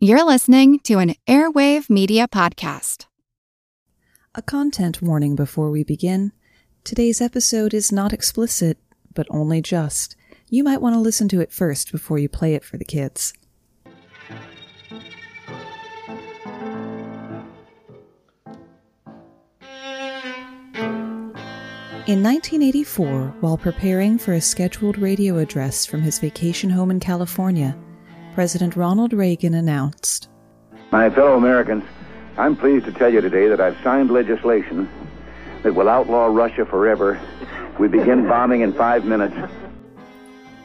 You're listening to an Airwave Media Podcast. A content warning before we begin. Today's episode is not explicit, but only just. You might want to listen to it first before you play it for the kids. In 1984, while preparing for a scheduled radio address from his vacation home in California, President Ronald Reagan announced My fellow Americans, I'm pleased to tell you today that I've signed legislation that will outlaw Russia forever. We begin bombing in five minutes.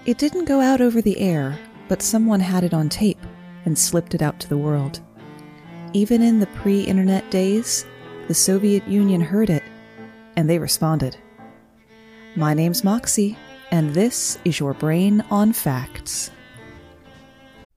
It didn't go out over the air, but someone had it on tape and slipped it out to the world. Even in the pre internet days, the Soviet Union heard it and they responded. My name's Moxie, and this is your Brain on Facts.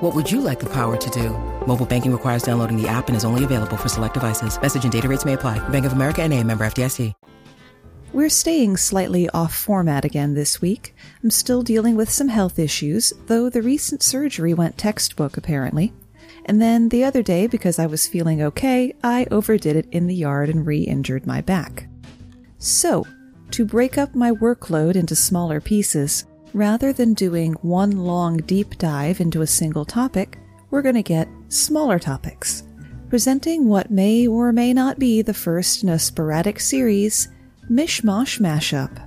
What would you like the power to do? Mobile banking requires downloading the app and is only available for select devices. Message and data rates may apply. Bank of America and a member FDIC. We're staying slightly off format again this week. I'm still dealing with some health issues, though the recent surgery went textbook apparently. And then the other day, because I was feeling okay, I overdid it in the yard and re injured my back. So, to break up my workload into smaller pieces, rather than doing one long deep dive into a single topic, we're going to get smaller topics, presenting what may or may not be the first in a sporadic series Mishmash Mashup.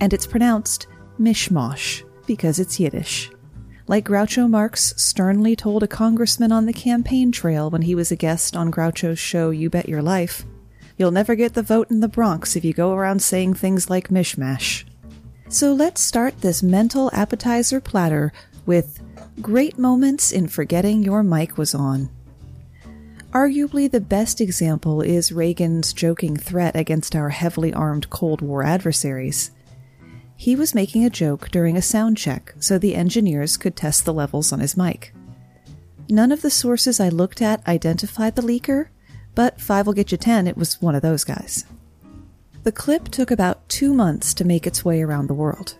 And it's pronounced Mishmash because it's Yiddish. Like Groucho Marx sternly told a congressman on the campaign trail when he was a guest on Groucho's show You Bet Your Life, you'll never get the vote in the Bronx if you go around saying things like mishmash. So let's start this mental appetizer platter with great moments in forgetting your mic was on. Arguably, the best example is Reagan's joking threat against our heavily armed Cold War adversaries. He was making a joke during a sound check so the engineers could test the levels on his mic. None of the sources I looked at identified the leaker, but 5 will get you 10, it was one of those guys. The clip took about two months to make its way around the world.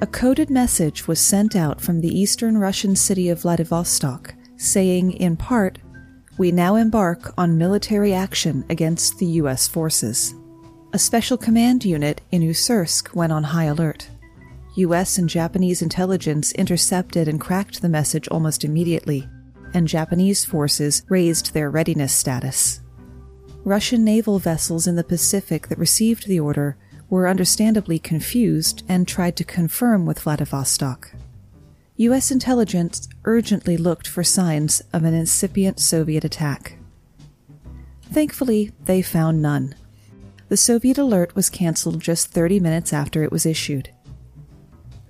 A coded message was sent out from the eastern Russian city of Vladivostok, saying, in part, we now embark on military action against the U.S. forces. A special command unit in Ussuriysk went on high alert. U.S. and Japanese intelligence intercepted and cracked the message almost immediately, and Japanese forces raised their readiness status. Russian naval vessels in the Pacific that received the order were understandably confused and tried to confirm with Vladivostok. U.S. intelligence urgently looked for signs of an incipient Soviet attack. Thankfully, they found none. The Soviet alert was canceled just 30 minutes after it was issued.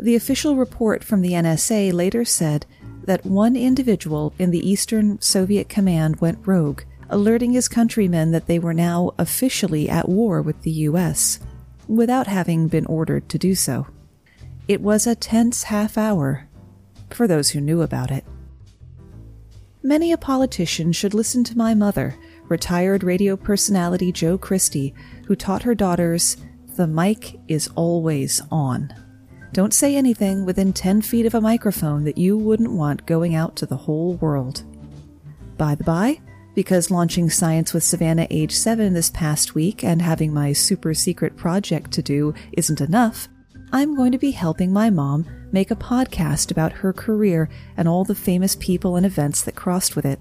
The official report from the NSA later said that one individual in the Eastern Soviet Command went rogue, alerting his countrymen that they were now officially at war with the U.S., without having been ordered to do so. It was a tense half hour for those who knew about it. Many a politician should listen to my mother, retired radio personality Joe Christie, who taught her daughters the mic is always on. Don't say anything within 10 feet of a microphone that you wouldn't want going out to the whole world. By the by, because launching Science with Savannah age 7 this past week and having my super secret project to do isn't enough, I'm going to be helping my mom make a podcast about her career and all the famous people and events that crossed with it.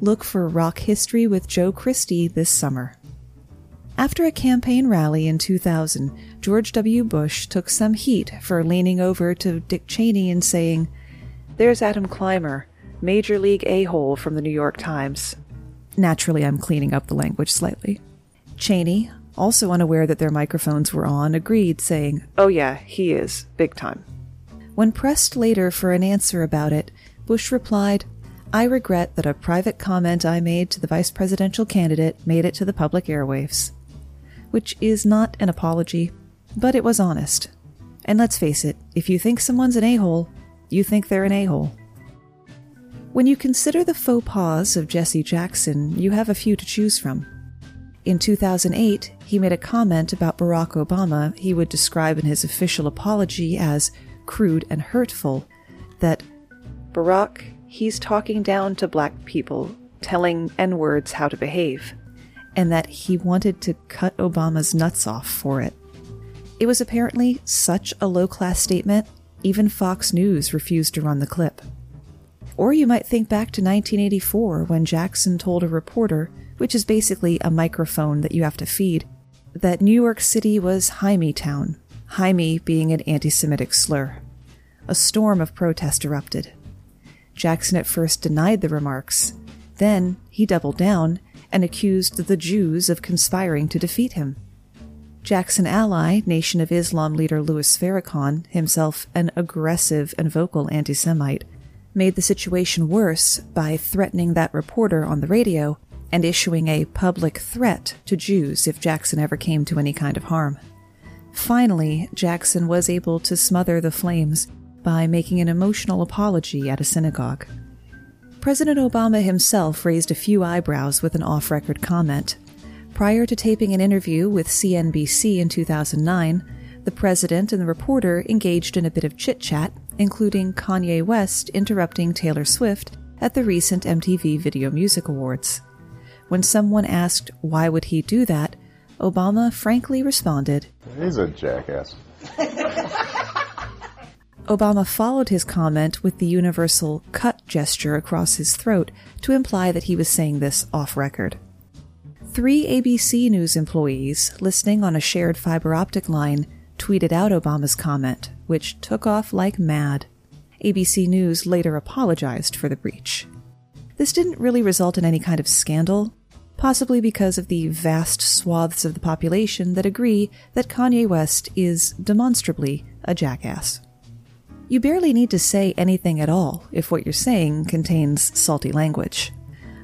Look for Rock History with Joe Christie this summer. After a campaign rally in 2000, George W. Bush took some heat for leaning over to Dick Cheney and saying, There's Adam Clymer, Major League a hole from the New York Times. Naturally, I'm cleaning up the language slightly. Cheney, also unaware that their microphones were on, agreed, saying, Oh, yeah, he is, big time. When pressed later for an answer about it, Bush replied, I regret that a private comment I made to the vice presidential candidate made it to the public airwaves. Which is not an apology, But it was honest. And let's face it, if you think someone's an a hole, you think they're an a hole. When you consider the faux pas of Jesse Jackson, you have a few to choose from. In 2008, he made a comment about Barack Obama he would describe in his official apology as crude and hurtful that Barack, he's talking down to black people, telling N words how to behave, and that he wanted to cut Obama's nuts off for it. It was apparently such a low class statement, even Fox News refused to run the clip. Or you might think back to 1984 when Jackson told a reporter, which is basically a microphone that you have to feed, that New York City was Hymie Town, Hymie being an anti Semitic slur. A storm of protest erupted. Jackson at first denied the remarks. Then he doubled down and accused the Jews of conspiring to defeat him. Jackson ally, Nation of Islam leader Louis Farrakhan, himself an aggressive and vocal anti Semite, made the situation worse by threatening that reporter on the radio and issuing a public threat to Jews if Jackson ever came to any kind of harm. Finally, Jackson was able to smother the flames by making an emotional apology at a synagogue. President Obama himself raised a few eyebrows with an off record comment. Prior to taping an interview with CNBC in 2009, the president and the reporter engaged in a bit of chit chat including Kanye West interrupting Taylor Swift at the recent MTV Video Music Awards. When someone asked why would he do that, Obama frankly responded, He's a jackass. Obama followed his comment with the universal cut gesture across his throat to imply that he was saying this off record. Three ABC News employees listening on a shared fiber optic line tweeted out Obama's comment, which took off like mad. ABC News later apologized for the breach. This didn't really result in any kind of scandal, possibly because of the vast swaths of the population that agree that Kanye West is demonstrably a jackass. You barely need to say anything at all if what you're saying contains salty language.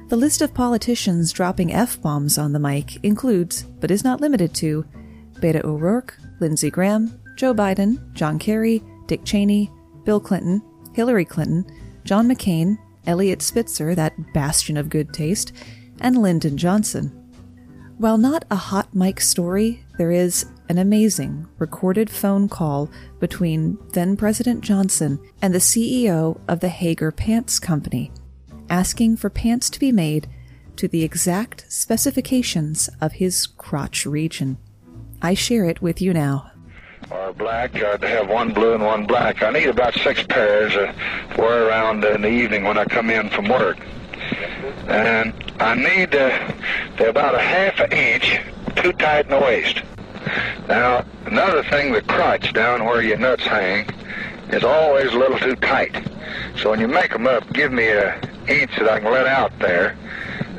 The list of politicians dropping F bombs on the mic includes, but is not limited to, Beto O'Rourke, Lindsey Graham, Joe Biden, John Kerry, Dick Cheney, Bill Clinton, Hillary Clinton, John McCain, Eliot Spitzer, that bastion of good taste, and Lyndon Johnson. While not a hot mic story, there is an amazing recorded phone call between then President Johnson and the CEO of the Haggar Pants Company, asking for pants to be made to the exact specifications of his crotch region. I share it with you now. Or black, I'd have one blue and one black. I need about six pairs to wear around in the evening when I come in from work. And I need uh, they're about a half an inch too tight in the waist. Now, another thing, the crotch down where your nuts hang is always a little too tight. So when you make them up, give me an inch that I can let out there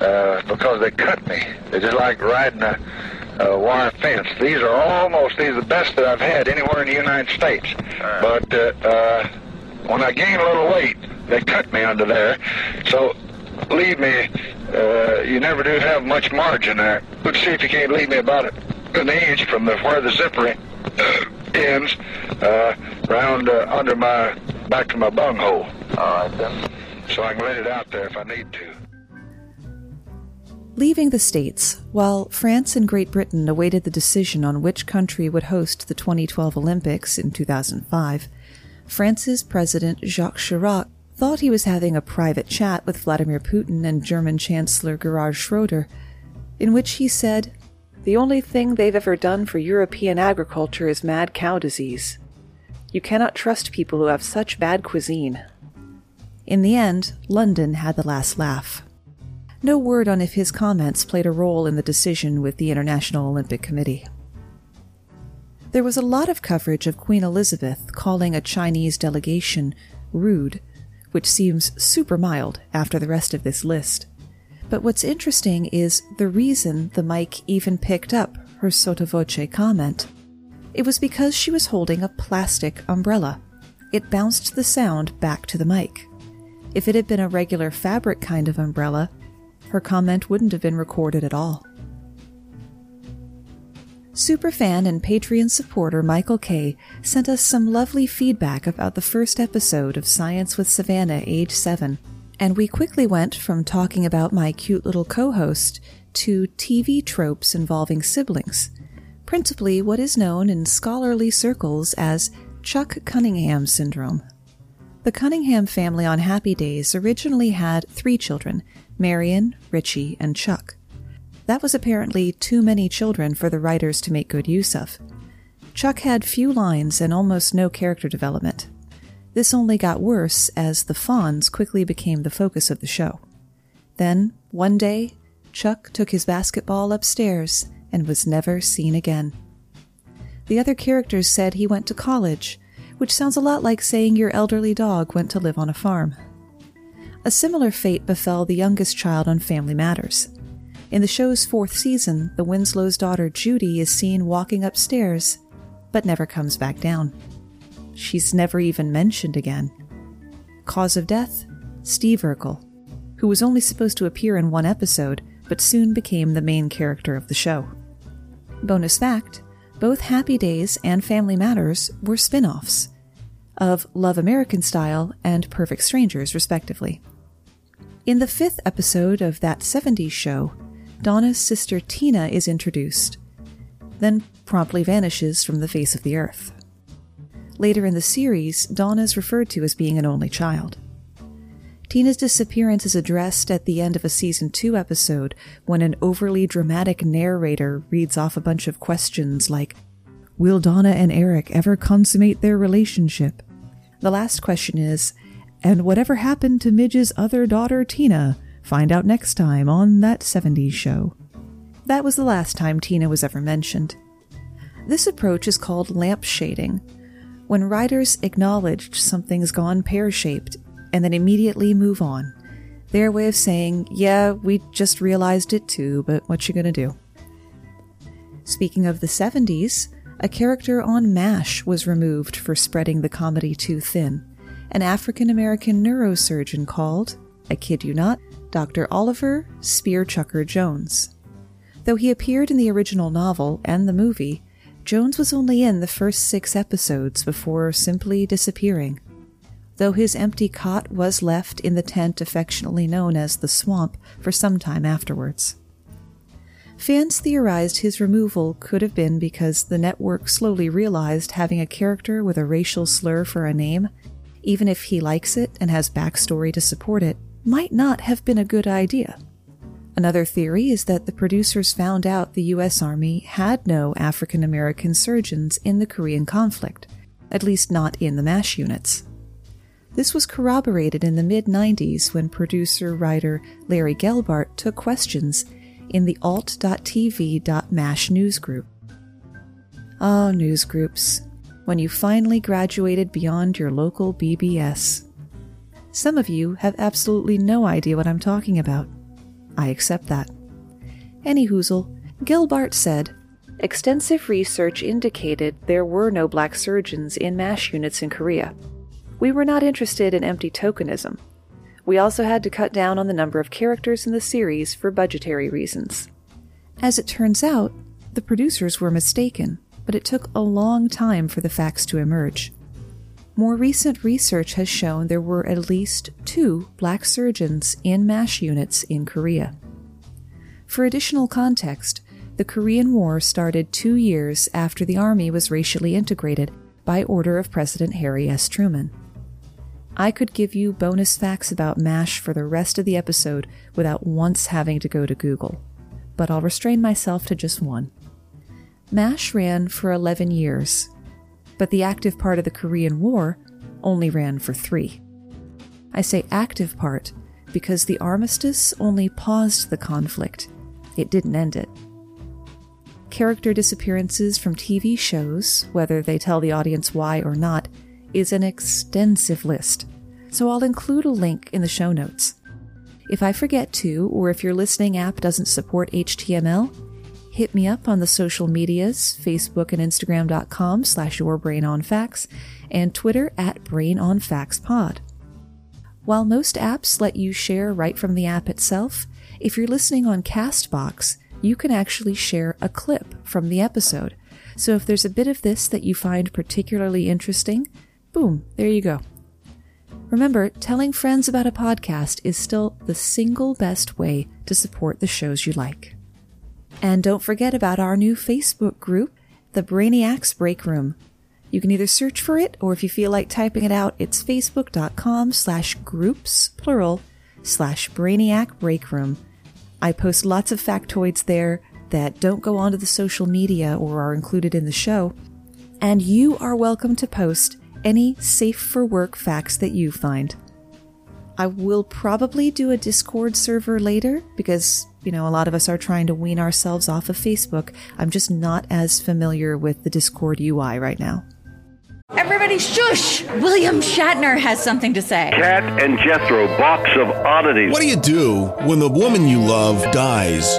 uh, because they cut me. They're just like riding a uh, wire fence. These are almost these are the best that I've had anywhere in the United States. But uh, uh, when I gain a little weight, they cut me under there. So leave me. Uh, you never do have much margin there. Let's see if you can't leave me about an inch from the where the zipper ends, uh, round uh, under my back to my bunghole. All right then. So I can let it out there if I need to. Leaving the States, while France and Great Britain awaited the decision on which country would host the 2012 Olympics in 2005, France's President Jacques Chirac thought he was having a private chat with Vladimir Putin and German Chancellor Gerhard Schroeder, in which he said, The only thing they've ever done for European agriculture is mad cow disease. You cannot trust people who have such bad cuisine. In the end, London had the last laugh. No word on if his comments played a role in the decision with the International Olympic Committee. There was a lot of coverage of Queen Elizabeth calling a Chinese delegation rude, which seems super mild after the rest of this list. But what's interesting is the reason the mic even picked up her sotto voce comment. It was because she was holding a plastic umbrella. It bounced the sound back to the mic. If it had been a regular fabric kind of umbrella, her comment wouldn't have been recorded at all. Superfan and Patreon supporter Michael K. sent us some lovely feedback about the first episode of Science with Savannah, age 7, and we quickly went from talking about my cute little co host to TV tropes involving siblings, principally what is known in scholarly circles as Chuck Cunningham syndrome. The Cunningham family on Happy Days originally had three children Marion, Richie, and Chuck. That was apparently too many children for the writers to make good use of. Chuck had few lines and almost no character development. This only got worse as the Fonz quickly became the focus of the show. Then, one day, Chuck took his basketball upstairs and was never seen again. The other characters said he went to college, which sounds a lot like saying your elderly dog went to live on a farm. A similar fate befell the youngest child on Family Matters. In the show's fourth season, the Winslow's daughter Judy is seen walking upstairs, but never comes back down. She's never even mentioned again. Cause of death? Steve Urkel, who was only supposed to appear in one episode, but soon became the main character of the show. Bonus fact both Happy Days and Family Matters were spin offs of Love American Style and Perfect Strangers, respectively. In the fifth episode of that 70s show, Donna's sister Tina is introduced, then promptly vanishes from the face of the earth. Later in the series, Donna is referred to as being an only child. Tina's disappearance is addressed at the end of a season 2 episode when an overly dramatic narrator reads off a bunch of questions like Will Donna and Eric ever consummate their relationship? The last question is And whatever happened to Midge's other daughter, Tina? Find out next time on That 70s Show. That was the last time Tina was ever mentioned. This approach is called lamp shading, when writers acknowledge something's gone pear shaped and then immediately move on. Their way of saying, yeah, we just realized it too, but what you gonna do? Speaking of the 70s, a character on MASH was removed for spreading the comedy too thin. An African American neurosurgeon called, I kid you not, Dr. Oliver Spearchucker Jones. Though he appeared in the original novel and the movie, Jones was only in the first six episodes before simply disappearing. Though his empty cot was left in the tent affectionately known as the swamp for some time afterwards. Fans theorized his removal could have been because the network slowly realized having a character with a racial slur for a name, even if he likes it and has backstory to support it, might not have been a good idea. Another theory is that the producers found out the U.S. Army had no African American surgeons in the Korean conflict, at least not in the MASH units. This was corroborated in the mid 90s when producer writer Larry Gelbart took questions in the alt.tv.mash newsgroup. Ah, newsgroups, when you finally graduated beyond your local BBS. Some of you have absolutely no idea what I'm talking about. I accept that. Any hoozle, Gelbart said, Extensive research indicated there were no black surgeons in MASH units in Korea. We were not interested in empty tokenism. We also had to cut down on the number of characters in the series for budgetary reasons. As it turns out, the producers were mistaken, but it took a long time for the facts to emerge. More recent research has shown there were at least two black surgeons in MASH units in Korea. For additional context, the Korean War started two years after the Army was racially integrated by order of President Harry S. Truman. I could give you bonus facts about MASH for the rest of the episode without once having to go to Google, but I'll restrain myself to just one. MASH ran for 11 years, but the active part of the Korean War only ran for three. I say active part because the armistice only paused the conflict, it didn't end it. Character disappearances from TV shows, whether they tell the audience why or not, is an extensive list, so I'll include a link in the show notes. If I forget to, or if your listening app doesn't support HTML, hit me up on the social medias, Facebook and Instagram.com slash yourbrainonfacts, and Twitter at brainonfactspod. While most apps let you share right from the app itself, if you're listening on Castbox, you can actually share a clip from the episode. So if there's a bit of this that you find particularly interesting, boom, there you go. Remember, telling friends about a podcast is still the single best way to support the shows you like. And don't forget about our new Facebook group, the Brainiacs Break Room. You can either search for it, or if you feel like typing it out, it's facebook.com slash groups, plural, slash Brainiac Break Room. I post lots of factoids there that don't go onto the social media or are included in the show. And you are welcome to post any safe for work facts that you find. I will probably do a Discord server later because, you know, a lot of us are trying to wean ourselves off of Facebook. I'm just not as familiar with the Discord UI right now. Everybody shush! William Shatner has something to say. Kat and Jethro, box of oddities. What do you do when the woman you love dies?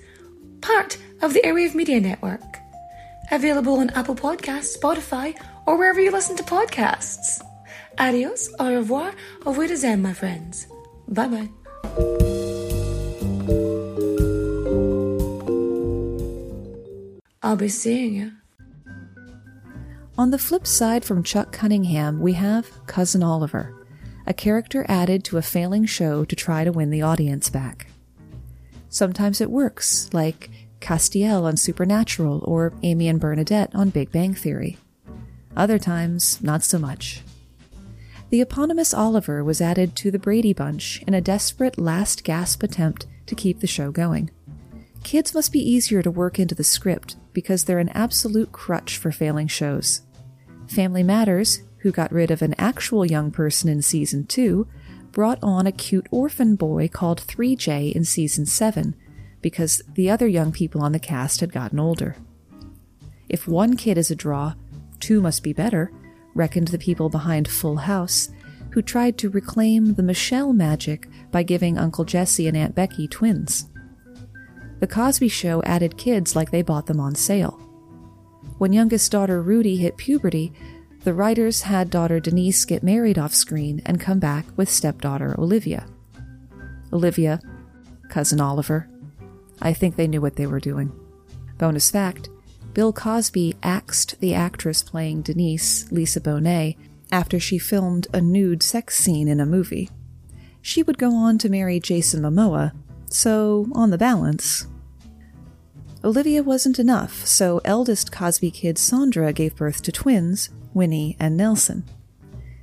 part of the Airwave Media Network. Available on Apple Podcasts, Spotify, or wherever you listen to podcasts. Adios, au revoir, au revoir, my friends. Bye bye. I'll be seeing you. On the flip side from Chuck Cunningham, we have Cousin Oliver, a character added to a failing show to try to win the audience back. Sometimes it works, like Castiel on Supernatural or Amy and Bernadette on Big Bang Theory. Other times, not so much. The eponymous Oliver was added to the Brady Bunch in a desperate last gasp attempt to keep the show going. Kids must be easier to work into the script because they're an absolute crutch for failing shows. Family Matters, who got rid of an actual young person in season 2, brought on a cute orphan boy called 3J in season 7 because the other young people on the cast had gotten older. If one kid is a draw, two must be better, reckoned the people behind Full House, who tried to reclaim the Michelle magic by giving Uncle Jesse and Aunt Becky twins. The Cosby Show added kids like they bought them on sale. When youngest daughter Rudy hit puberty, the writers had daughter Denise get married off screen and come back with stepdaughter Olivia. Olivia, cousin Oliver. I think they knew what they were doing. Bonus fact Bill Cosby axed the actress playing Denise, Lisa Bonet, after she filmed a nude sex scene in a movie. She would go on to marry Jason Momoa, so, on the balance, Olivia wasn't enough, so eldest Cosby kid Sondra gave birth to twins, Winnie, and Nelson.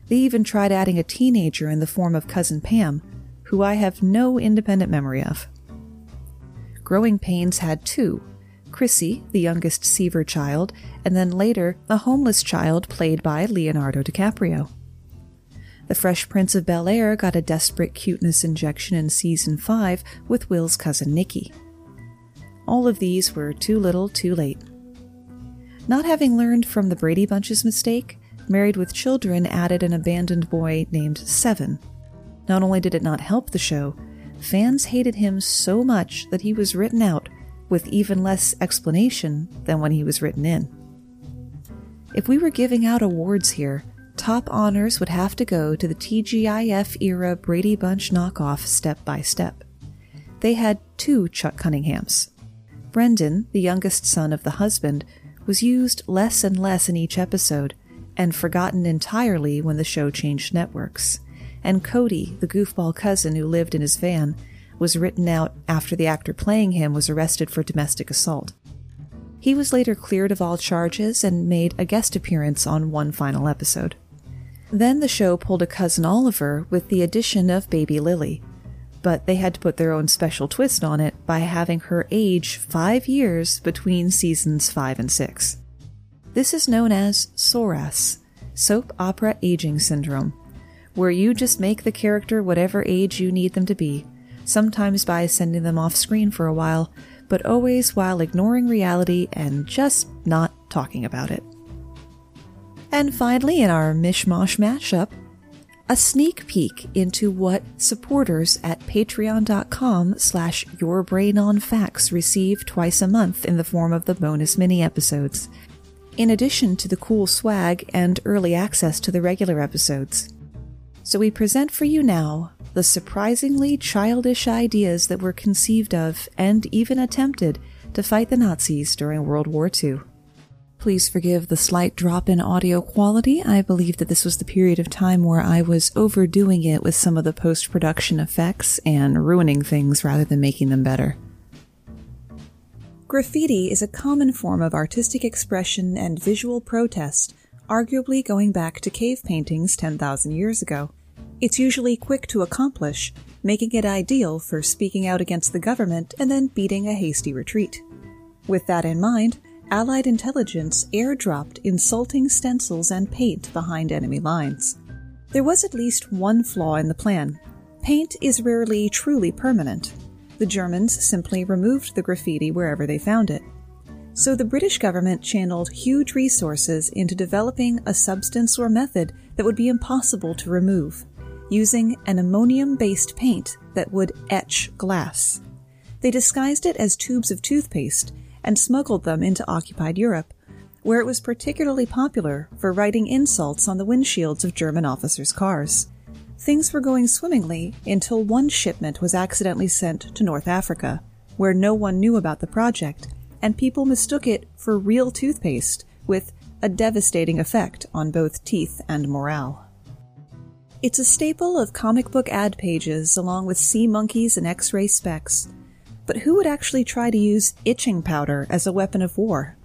They even tried adding a teenager in the form of Cousin Pam, who I have no independent memory of. Growing Pains had two Chrissy, the youngest Seaver child, and then later a homeless child played by Leonardo DiCaprio. The Fresh Prince of Bel Air got a desperate cuteness injection in season 5 with Will's cousin Nikki. All of these were too little, too late. Not having learned from the Brady Bunch's mistake, Married with Children added an abandoned boy named Seven. Not only did it not help the show, fans hated him so much that he was written out with even less explanation than when he was written in. If we were giving out awards here, top honors would have to go to the TGIF era Brady Bunch knockoff Step by Step. They had two Chuck Cunninghams. Brendan, the youngest son of the husband, was used less and less in each episode and forgotten entirely when the show changed networks. And Cody, the goofball cousin who lived in his van, was written out after the actor playing him was arrested for domestic assault. He was later cleared of all charges and made a guest appearance on one final episode. Then the show pulled a cousin Oliver with the addition of baby Lily, but they had to put their own special twist on it by having her age five years between seasons five and six. This is known as SORAS, Soap Opera Aging Syndrome, where you just make the character whatever age you need them to be, sometimes by sending them off screen for a while, but always while ignoring reality and just not talking about it. And finally, in our mishmash mashup, a sneak peek into what supporters at patreon.com slash yourbrainonfacts receive twice a month in the form of the bonus mini episodes, in addition to the cool swag and early access to the regular episodes. So we present for you now the surprisingly childish ideas that were conceived of and even attempted to fight the Nazis during World War II. Please forgive the slight drop in audio quality. I believe that this was the period of time where I was overdoing it with some of the post production effects and ruining things rather than making them better. Graffiti is a common form of artistic expression and visual protest, arguably going back to cave paintings 10,000 years ago. It's usually quick to accomplish, making it ideal for speaking out against the government and then beating a hasty retreat. With that in mind, Allied intelligence airdropped insulting stencils and paint behind enemy lines. There was at least one flaw in the plan. Paint is rarely truly permanent. The Germans simply removed the graffiti wherever they found it. So the British government channeled huge resources into developing a substance or method that would be impossible to remove, using an ammonium based paint that would etch glass. They disguised it as tubes of toothpaste and smuggled them into occupied Europe, where it was particularly popular for writing insults on the windshields of German officers' cars. Things were going swimmingly until one shipment was accidentally sent to North Africa, where no one knew about the project, and people mistook it for real toothpaste with a devastating effect on both teeth and morale. It's a staple of comic book ad pages along with sea monkeys and x ray specs, but who would actually try to use itching powder as a weapon of war?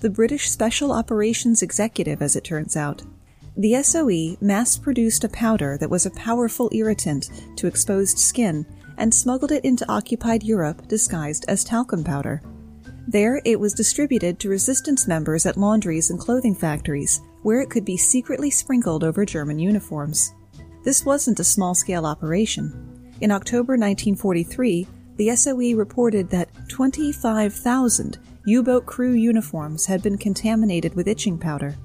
The British Special Operations Executive, as it turns out. The SOE mass produced a powder that was a powerful irritant to exposed skin and smuggled it into occupied Europe disguised as talcum powder. There, it was distributed to resistance members at laundries and clothing factories, where it could be secretly sprinkled over German uniforms. This wasn't a small scale operation. In October 1943, the SOE reported that 25,000 U boat crew uniforms had been contaminated with itching powder.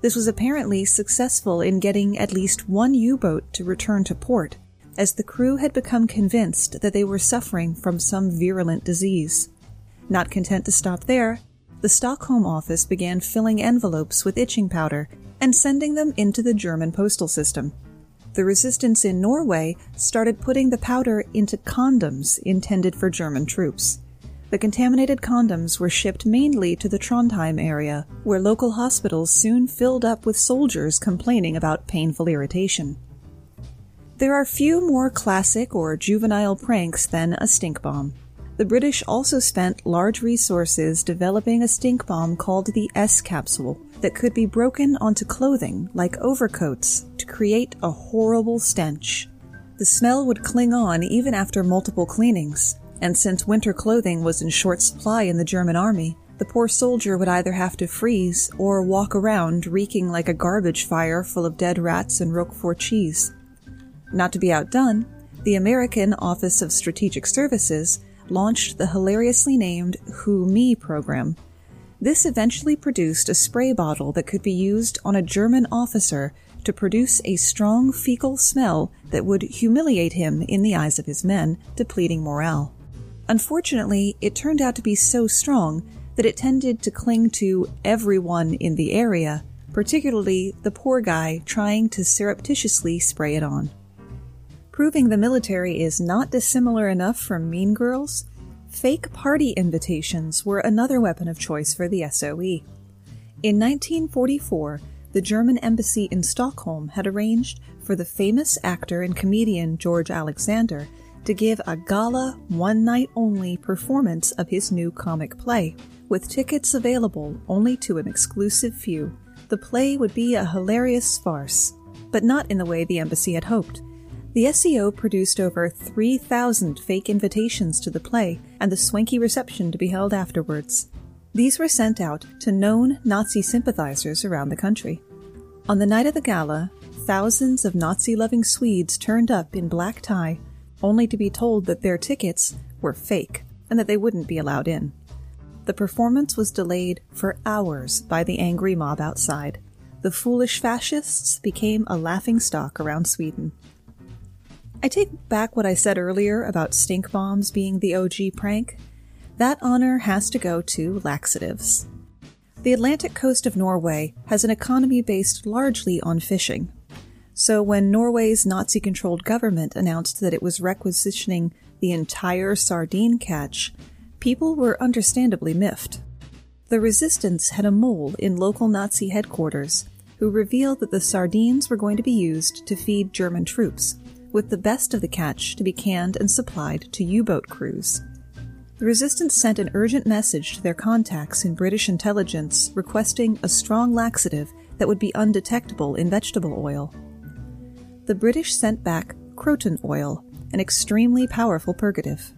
This was apparently successful in getting at least one U boat to return to port, as the crew had become convinced that they were suffering from some virulent disease. Not content to stop there, the Stockholm office began filling envelopes with itching powder and sending them into the German postal system the resistance in Norway started putting the powder into condoms intended for German troops. The contaminated condoms were shipped mainly to the Trondheim area, where local hospitals soon filled up with soldiers complaining about painful irritation. There are few more classic or juvenile pranks than a stink bomb. The British also spent large resources developing a stink bomb called the S capsule that could be broken onto clothing like overcoats to create a horrible stench. The smell would cling on even after multiple cleanings, and since winter clothing was in short supply in the German army, the poor soldier would either have to freeze or walk around reeking like a garbage fire full of dead rats and Roquefort cheese. Not to be outdone, the American Office of Strategic Services launched the hilariously named Who Me program. This eventually produced a spray bottle that could be used on a German officer to produce a strong fecal smell that would humiliate him in the eyes of his men, depleting morale. Unfortunately, it turned out to be so strong that it tended to cling to everyone in the area particularly the poor guy trying to surreptitiously spray it on. Proving the military is not dissimilar enough from mean girls, fake party invitations were another weapon of choice for the SOE. In 1944, the German embassy in Stockholm had arranged for the famous actor and comedian George Alexander to give a gala one night only performance of his new comic play, with tickets available only to an exclusive few. The play would be a hilarious farce, but not in the way the embassy had hoped. The SEO produced over 3,000 fake invitations to the play and the swanky reception to be held afterwards. These were sent out to known Nazi sympathizers around the country. On the night of the gala, thousands of Nazi loving Swedes turned up in black tie, only to be told that their tickets were fake and that they wouldn't be allowed in. The performance was delayed for hours by the angry mob outside. The foolish fascists became a laughing stock around Sweden. I take back what I said earlier about stink bombs being the OG prank. That honor has to go to laxatives. The Atlantic coast of Norway has an economy based largely on fishing. So when Norway's Nazi controlled government announced that it was requisitioning the entire sardine catch, people were understandably miffed. The resistance had a mole in local Nazi headquarters who revealed that the sardines were going to be used to feed German troops, with the best of the catch to be canned and supplied to U boat crews. The resistance sent an urgent message to their contacts in British intelligence requesting a strong laxative that would be undetectable in vegetable oil. The British sent back croton oil, an extremely powerful purgative.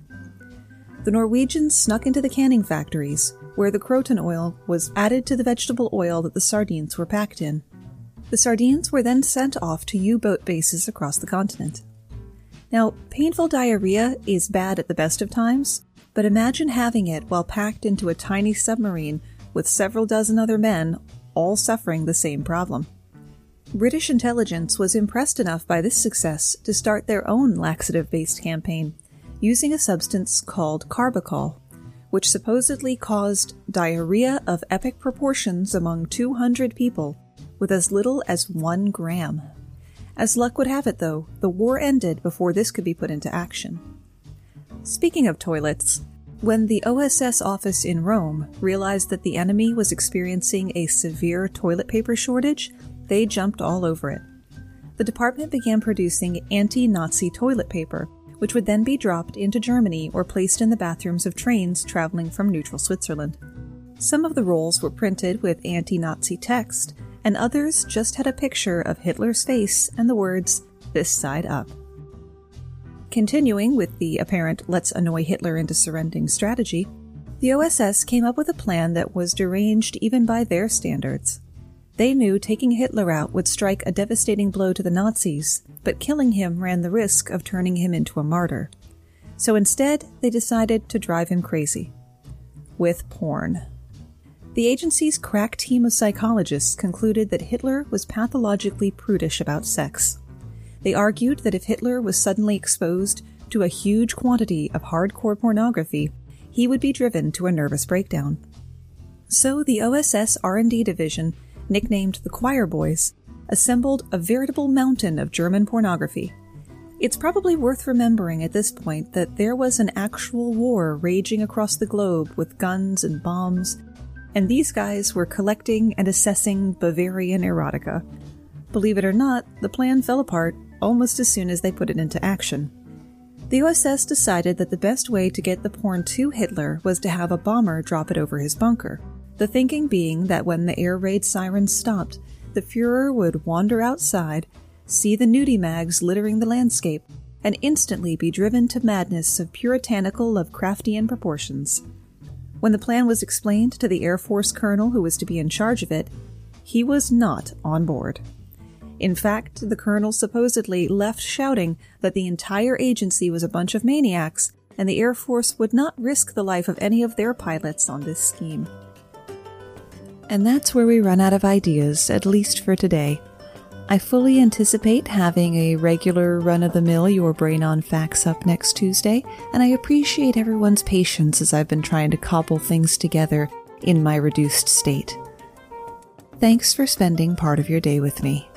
The Norwegians snuck into the canning factories, where the croton oil was added to the vegetable oil that the sardines were packed in. The sardines were then sent off to U boat bases across the continent. Now, painful diarrhea is bad at the best of times, but imagine having it while packed into a tiny submarine with several dozen other men all suffering the same problem. British intelligence was impressed enough by this success to start their own laxative based campaign, using a substance called carbachol, which supposedly caused diarrhea of epic proportions among 200 people with as little as one gram. As luck would have it, though, the war ended before this could be put into action. Speaking of toilets, when the OSS office in Rome realized that the enemy was experiencing a severe toilet paper shortage, they jumped all over it. The department began producing anti Nazi toilet paper, which would then be dropped into Germany or placed in the bathrooms of trains traveling from neutral Switzerland. Some of the rolls were printed with anti Nazi text, and others just had a picture of Hitler's face and the words, This side up. Continuing with the apparent let's annoy Hitler into surrendering strategy, the OSS came up with a plan that was deranged even by their standards. They knew taking Hitler out would strike a devastating blow to the Nazis, but killing him ran the risk of turning him into a martyr. So instead, they decided to drive him crazy. With porn. The agency's crack team of psychologists concluded that Hitler was pathologically prudish about sex. They argued that if Hitler was suddenly exposed to a huge quantity of hardcore pornography, he would be driven to a nervous breakdown. So the OSS R&D division, nicknamed the Choir Boys, assembled a veritable mountain of German pornography. It's probably worth remembering at this point that there was an actual war raging across the globe with guns and bombs, and these guys were collecting and assessing Bavarian erotica. Believe it or not, the plan fell apart almost as soon as they put it into action. The OSS decided that the best way to get the porn to Hitler was to have a bomber drop it over his bunker. The thinking being that when the air raid sirens stopped, the Fuhrer would wander outside, see the nudie mags littering the landscape, and instantly be driven to madness of puritanical Lovecraftian proportions. When the plan was explained to the Air Force colonel who was to be in charge of it, he was not on board. In fact, the colonel supposedly left shouting that the entire agency was a bunch of maniacs and the Air Force would not risk the life of any of their pilots on this scheme. And that's where we run out of ideas, at least for today. I fully anticipate having a regular run of the mill Your Brain on Facts up next Tuesday, and I appreciate everyone's patience as I've been trying to cobble things together in my reduced state. Thanks for spending part of your day with me.